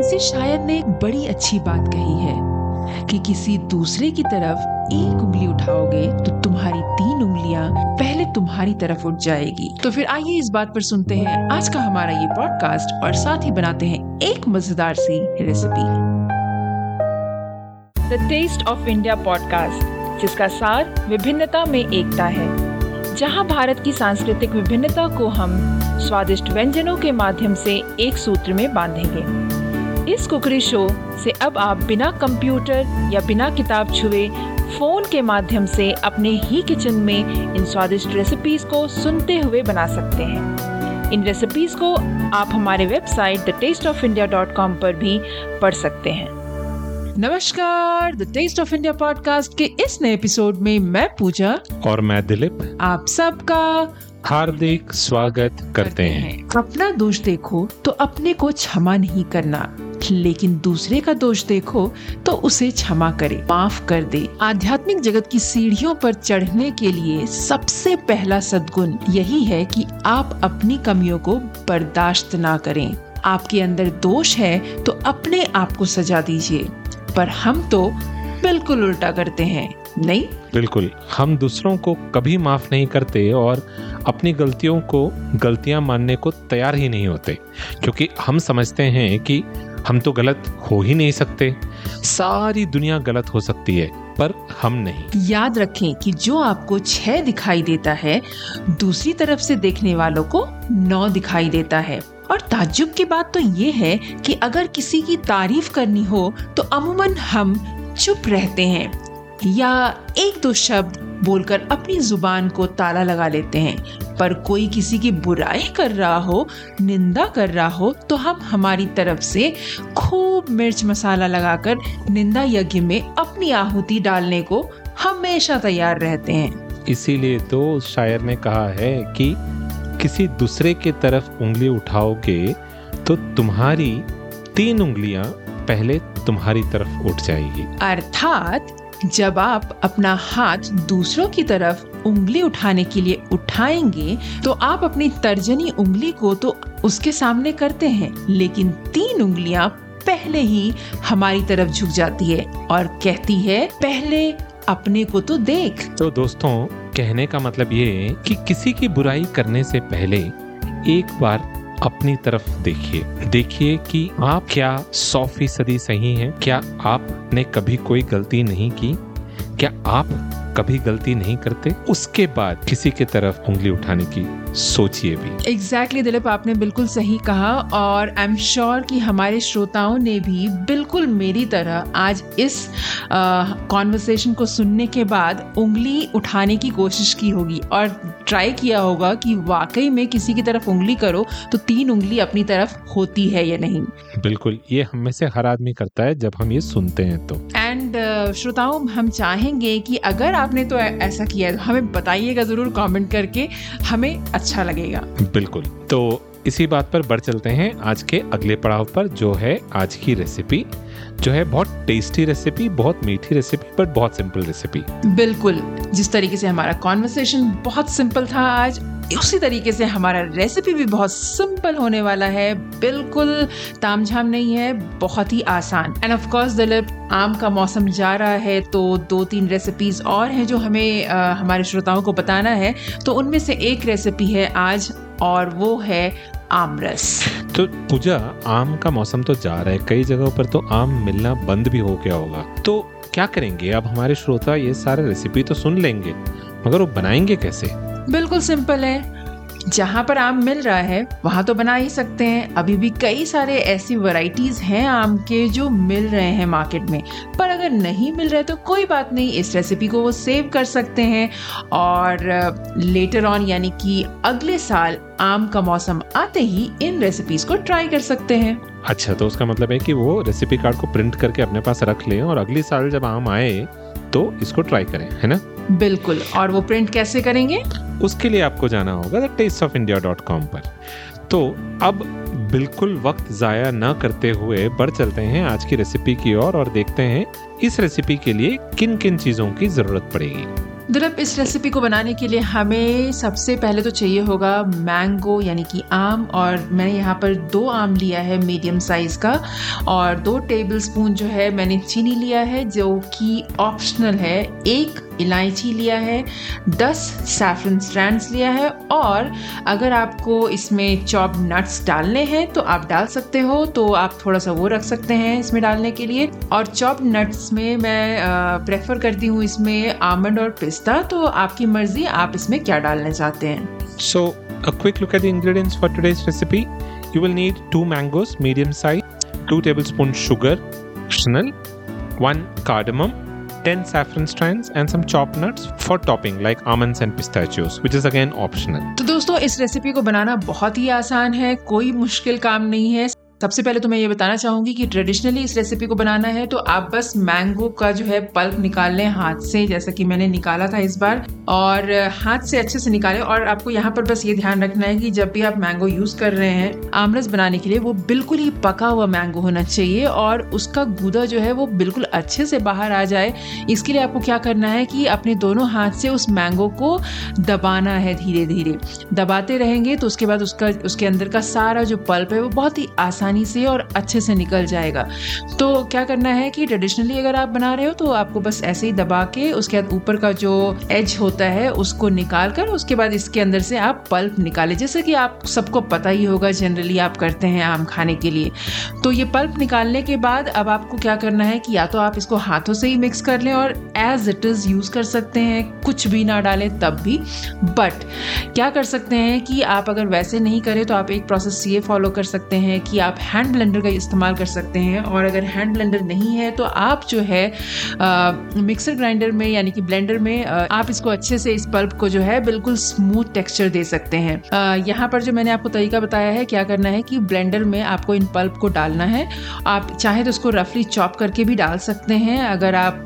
इसे शायद ने एक बड़ी अच्छी बात कही है कि किसी दूसरे की तरफ़ एक उंगली उठाओगे तो तुम्हारी तीन उंगलियाँ पहले तुम्हारी तरफ़ उठ जाएगी। तो फिर आइए इस बात पर सुनते हैं। आज का हमारा ये पॉडकास्ट और साथ ही बनाते हैं एक मज़ेदार सी recipe the taste of India podcast जिसका सार विभिन्नता में एकता है, जहाँ भारत की सांस्कृतिक विभिन्नता को हम स्वादिष्ट व्यंजनों के माध्यम से एक सूत्र में बांधेंगे। इस कुकरी शो से अब आप बिना कंप्यूटर या बिना किताब छुए फ़ोन के माध्यम से अपने ही किचन में इन स्वादिष्ट रेसिपीज़ को सुनते हुए बना सकते हैं। इन रेसिपीज़ को आप हमारे website the taste of India dot com पर भी पढ़ सकते हैं। नमस्कार the taste of India podcast के इस नए एपिसोड में मैं पूजा और मैं दिलीप। आप सबका हार्दिक स्वागत करते हैं। अपना दोष देखो तो अपने को क्षमा नहीं करना। लेकिन दूसरे का दोष देखो तो उसे क्षमा करे, माफ़ कर दे। आध्यात्मिक जगत की सीढ़ियों पर चढ़ने के लिए सबसे पहला सदगुण यही है कि आप अपनी कमियों को बर्दाश्त ना करें। आपके अंदर दोष है तो अपने आप को सजा दीजिए। पर हम तो बिल्कुल उल्टा करते हैं, नहीं? बिल्कुल। हम दूसरों को कभी माफ़ नहीं करते और अपनी गलतियों को, गलतियाँ मानने को तैयार ही नहीं होते। क्योंकि हम समझते हैं कि हम तो गलत हो ही नहीं सकते। सारी दुनिया गलत हो सकती है, पर हम नहीं। याद रखें कि जो आपको छह दिखाई देता है, दूसरी तरफ़ से देखने वालों को नौ दिखाई देता है। और ताज्जुब की बात तो ये है कि अगर किसी की तारीफ़ करनी हो तो अमूमन हम चुप रहते हैं। या एक दो शब्द बोलकर अपनी ज़ुबान को ताला लगा लेते हैं। पर कोई किसी की बुराई कर रहा हो निंदा कर रहा हो तो हम हमारी तरफ़ से खूब मिर्च मसाला लगाकर निंदा यज्ञ में अपनी आहुति डालने को हमेशा तैयार रहते हैं। इसीलिए तो शायर ने कहा है कि किसी दूसरे की तरफ़ उंगली उठाओगे तो तुम्हारी तीन उंगलियाँ पहले तुम्हारी तरफ़ उठ जाएगी। अर्थात जब आप अपना हाथ दूसरों की तरफ़ उंगली उठाने के लिए उठाएँगे तो आप अपनी तर्जनी उंगली को तो उसके सामने करते हैं, लेकिन तीन उंगलियाँ पहले ही हमारी तरफ़ झुक जाती है और कहती है, पहले अपने को तो देख। तो दोस्तों, कहने का मतलब ये कि किसी की बुराई करने से पहले एक बार अपनी तरफ़ देखिए। देखिए कि आप क्या सौ फ़ीसदी सही हैं? क्या आपने कभी कोई गलती नहीं की? क्या आप कभी गलती नहीं करते उसके बाद किसी की तरफ़ उंगली उठाने की सोचिए भी। एग्जैक्टली exactly, दिलीप आपने बिल्कुल सही कहा और आई एम श्योर कि हमारे श्रोताओं ने भी बिल्कुल मेरी तरह आज इस कॉन्वर्सेशन को सुनने के बाद उंगली उठाने की कोशिश की होगी और ट्राई किया होगा कि वाकई में किसी की तरफ़ उंगली करो तो तीन उंगली अपनी तरफ़ होती है या नहीं। बिल्कुल ये हम में से हर आदमी करता है जब हम ये सुनते हैं तो। एंड uh, श्रोताओं हम चाहेंगे कि अगर आपने तो ऐसा किया है तो हमें बताइएगा ज़रूर कमेंट करके हमें अच्छा लगेगा। बिल्कुल। तो इसी बात पर बढ़ चलते हैं आज के अगले पड़ाव पर जो है आज की रेसिपी जो है बहुत टेस्टी रेसिपी बहुत मीठी रेसिपी बट बहुत सिंपल रेसिपी बिल्कुल। जिस तरीके से हमारा कॉन्वर्सेशन बहुत सिंपल था आज उसी तरीके से हमारा रेसिपी भी बहुत सिंपल होने वाला है। बिल्कुल तामझाम नहीं है बहुत ही आसान। एंड ऑफ़ कोर्स दिलीप आम का मौसम जा रहा है तो दो तीन रेसिपीज़ और हैं जो हमें आ, हमारे श्रोताओं को बताना है। तो उनमें से एक रेसिपी है आज और वो है आम रस तो पूजा आम का मौसम तो जा रहा है कई जगहों पर तो आम मिलना बंद भी हो गया होगा। तो क्या करेंगे? अब हमारे श्रोता ये सारे रेसिपी तो सुन लेंगे मगर वो बनाएँगे कैसे? बिल्कुल सिंपल है। जहाँ पर आम मिल रहा है, वहाँ तो बना ही सकते हैं। अभी भी कई सारे ऐसी वैरायटीज हैं आम के जो मिल रहे हैं मार्केट में। पर अगर नहीं मिल रहे तो कोई बात नहीं, इस रेसिपी को वो सेव कर सकते हैं। और लेटर ऑन यानी कि अगले साल आम का मौसम आते ही इन रेसिपीज़ को ट्राई कर सकते हैं। अच्छा तो उसका मतलब है कि वो रेसिपी कार्ड को प्रिंट करके अपने पास रख लें और अगले साल जब आम आए तो इसको ट्राई करें, है ना? बिल्कुल। और वो प्रिंट कैसे करेंगे? उसके लिए आपको जाना होगा the taste of India dot com पर। तो अब बिल्कुल वक्त ज़ाया न करते हुए बढ़ चलते हैं आज की रेसिपी की ओर और, और देखते हैं इस रेसिपी के लिए किन किन चीज़ों की ज़रूरत पड़ेगी। दरअप इस रेसिपी को बनाने के लिए हमें सबसे पहले तो चाहिए होगा मैंगो यानी कि आम और मैंने यहाँ पर दो आम लिया है मीडियम साइज़ का और दो टेबल स्पून जो है मैंने चीनी लिया है जो कि ऑप्शनल है। एक इलायची लिया है दस सैफरन स्ट्रैंड्स लिया है और अगर आपको इसमें चॉप नट्स डालने हैं तो आप डाल सकते हो तो आप थोड़ा सा वो रख सकते हैं इसमें डालने के लिए और चॉप नट्स में मैं प्रेफर करती हूँ इसमें आमंड और पिस्ता तो आपकी मर्ज़ी आप इसमें क्या डालना चाहते हैं So, a quick look at the ingredients for today's recipe. You will need two mangoes, medium size, two tablespoons sugar, cardamom, 10 saffron strands, and some chopped nuts for topping like almonds and pistachios, which is again optional. तो दोस्तों इस recipe को बनाना बहुत ही आसान है कोई मुश्किल काम नहीं है सबसे पहले तो मैं ये बताना चाहूँगी कि ट्रेडिशनली इस रेसिपी को बनाना है तो आप बस मैंगो का जो है पल्प निकाल लें हाथ से, जैसा कि मैंने निकाला था इस बार, और हाथ से अच्छे से निकालें, और आपको यहाँ पर बस ये ध्यान रखना है कि जब भी आप मैंगो यूज़ कर रहे हैं, आमरस बनाने के लिए वो बिल्कुल ही पका हुआ मैंगो होना चाहिए, और उसका गूदा जो है वो बिल्कुल अच्छे से बाहर आ जाए। इसके लिए आपको क्या करना है कि अपने दोनों हाथ से उस मैंगो को दबाना है धीरे धीरे दबाते रहेंगे तो उसके बाद उसका, उसके अंदर का सारा जो पल्प है वो बहुत ही आसानी से और अच्छे से निकल जाएगा। तो क्या करना है कि ट्रेडिशनली अगर आप बना रहे हो तो आपको बस ऐसे ही दबा के, उसके बाद ऊपर का जो एज होता है, उसको निकाल कर, उसके बाद इसके अंदर से आप पल्प निकालें। जैसे कि आप, सबको पता ही होगा जनरली आप करते हैं आम खाने के लिए। तो ये पल्प निकालने के बाद अब आपको क्या करना है कि या तो आप इसको हाथों से ही मिक्स कर लें और एज इट इज़ यूज़ कर सकते हैं, कुछ भी ना डालें तब भी। बट क्या कर सकते हैं कि आप अगर वैसे नहीं करें तो आप एक प्रोसेस ये फॉलो कर सकते हैं कि आप हैंड ब्लेंडर का इस्तेमाल कर सकते हैं। और अगर हैंड ब्लेंडर नहीं है तो आप जो है मिक्सर ग्राइंडर में, यानी कि ब्लेंडर में आप इसको अच्छे से इस पल्प को जो है, बिल्कुल स्मूथ टेक्सचर दे सकते हैं। यहाँ पर जो मैंने आपको तरीका बताया है, क्या करना है कि ब्लेंडर में आपको इन पल्प को डालना है। आप चाहे तो उसको रफली चॉप करके भी डाल सकते हैं। अगर आप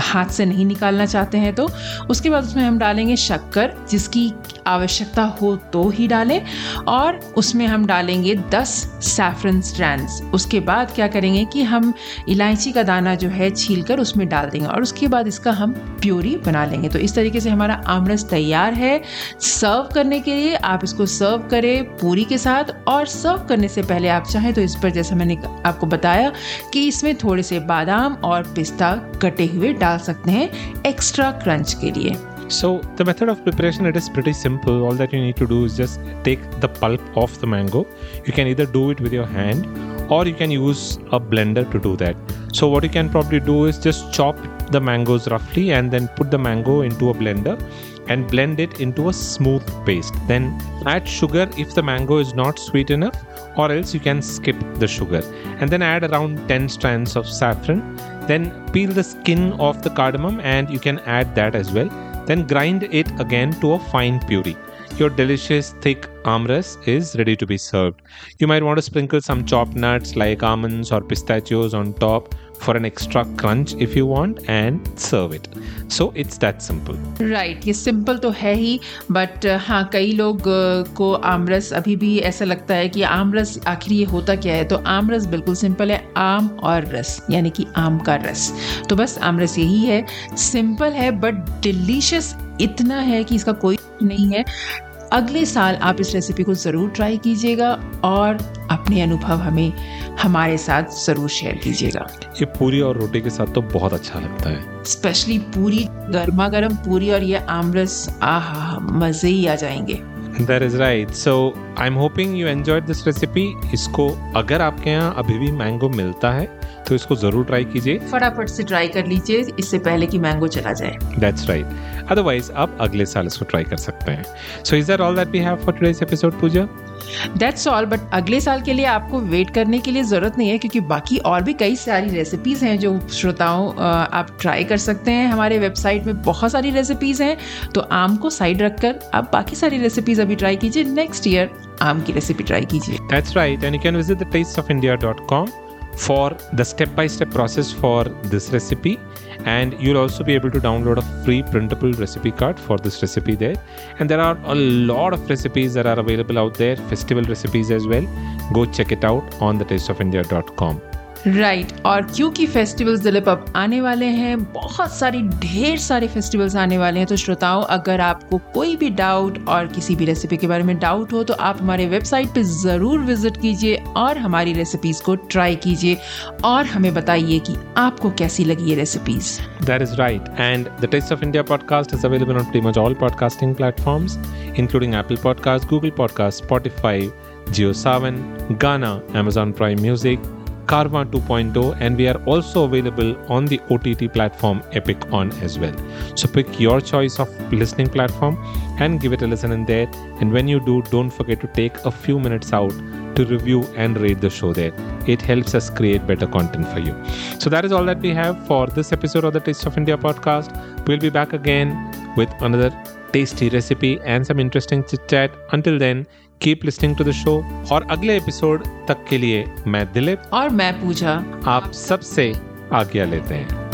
हाथ से नहीं निकालना चाहते हैं तो उसके बाद उसमें हम डालेंगे शक्कर, जिसकी आवश्यकता हो तो ही डालें और उसमें हम डालेंगे 10 सैफरन स्ट्रैंड्स उसके बाद क्या करेंगे कि हम इलायची का दाना जो है छील कर उसमें डाल देंगे और उसके बाद इसका हम प्योरी बना लेंगे। तो इस तरीके से हमारा आमरस तैयार है सर्व करने के लिए। आप इसको सर्व करें पूरी के साथ और सर्व करने से पहले आप चाहें तो इस पर, जैसा मैंने आपको बताया, कि इसमें थोड़े से बादाम और पिस्ता कटे हुए डाल सकते हैं एक्स्ट्रा क्रंच के लिए So the method of preparation it is pretty simple. All that you need to do is just take the pulp of the mango. You can either do it with your hand or you can use a blender to do that. So what you can probably do is just chop the mangoes roughly and then put the mango into a blender and blend it into a smooth paste. Then add sugar if the mango is not sweet enough or else you can skip the sugar and then add around 10 strands of saffron then peel the skin off the cardamom and you can add that as well then grind it again to a fine puree. Your delicious thick amras is ready to be served. You might want to sprinkle some chopped nuts like almonds or pistachios on top for an extra crunch if you want and serve it. So it's that simple. Right ये simple तो है ही but हाँ कई लोग अ, को आमरस अभी भी ऐसा लगता है कि आमरस आखिर ये होता क्या है तो आमरस बिल्कुल सिंपल है आम और रस यानी कि आम का रस तो बस आमरस यही है सिंपल है बट डिलीशियस इतना है कि इसका कोई नहीं है अगले साल आप इस रेसिपी को ज़रूर ट्राई कीजिएगा और अपने अनुभव हमें हमारे साथ ज़रूर शेयर कीजिएगा। ये पूरी और रोटी के साथ तो बहुत अच्छा लगता है। स्पेशली पूरी गर्मा गर्म पूरी और ये आमरस आहा मज़े ही आ जाएँगे। That right so I am hoping you enjoy this recipe इसको अगर आपके यहाँ अभी भी मैंगो मिलता है तो इसको ज़रूर ट्राई कीजिए। फटाफट से ट्राई कर लीजिए इससे पहले कि मैंगो चला जाए। दैट्स राइट अदरवाइज़ आप अगले साल इसको ट्राई कर सकते हैं। So is that all that we have for today's episode Pooja? That's all but अगले साल के लिए आपको वेट करने के लिए ज़रूरत नहीं है, क्योंकि बाकी और भी कई सारी रेसिपीज़ हैं जो श्रोताओं आप ट्राई कर सकते हैं। हमारे वेबसाइट में बहुत सारी रेसिपीज़ हैं तो आम को साइड रखकर आप बाकी सारी रेसिपीज़ अभी ट्राई कीजिए। नेक्स्ट ईयर आम की रेसिपी ट्राई कीजिए। That's right and you can visit the taste of India dot tasteofindia.com for the step by step process for this recipe. And you'll also be able to download a free printable recipe card for this recipe there. And there are a lot of recipes that are available out there, festival recipes as well. Go check it out on the tasteofindia.com. Right right. और क्योंकि festivals Dilip अब आने वाले हैं बहुत सारी ढेर सारे फेस्टिवल्स आने वाले हैं तो श्रोताओं अगर आपको कोई भी डाउट और किसी भी रेसिपी के बारे में डाउट हो तो आप हमारे वेबसाइट पे ज़रूर विज़िट कीजिए और हमारी रेसिपीज़ को ट्राई कीजिए और हमें बताइए कि आपको कैसी लगी ये recipes That is right. And the Taste of India podcast is available on pretty much all podcasting platforms, including Apple Podcasts, Google Podcasts, Spotify, JioSavan, Ghana, Amazon Prime Music, Carva 2.0, and we are also available on the OTT platform Epic On as well. So pick your choice of listening platform and give it a listen in there. And when you do, don't forget to take a few minutes out to review and rate the show there. It helps us create better content for you. So that is all that we have for this episode of the Taste of India podcast. We'll be back again with another tasty recipe and some interesting chit chat. Until then, keep listening to the show और अगले episode तक के लिए मैं दिलीप और मैं पूजा। आप सबसे आज्ञा लेते हैं।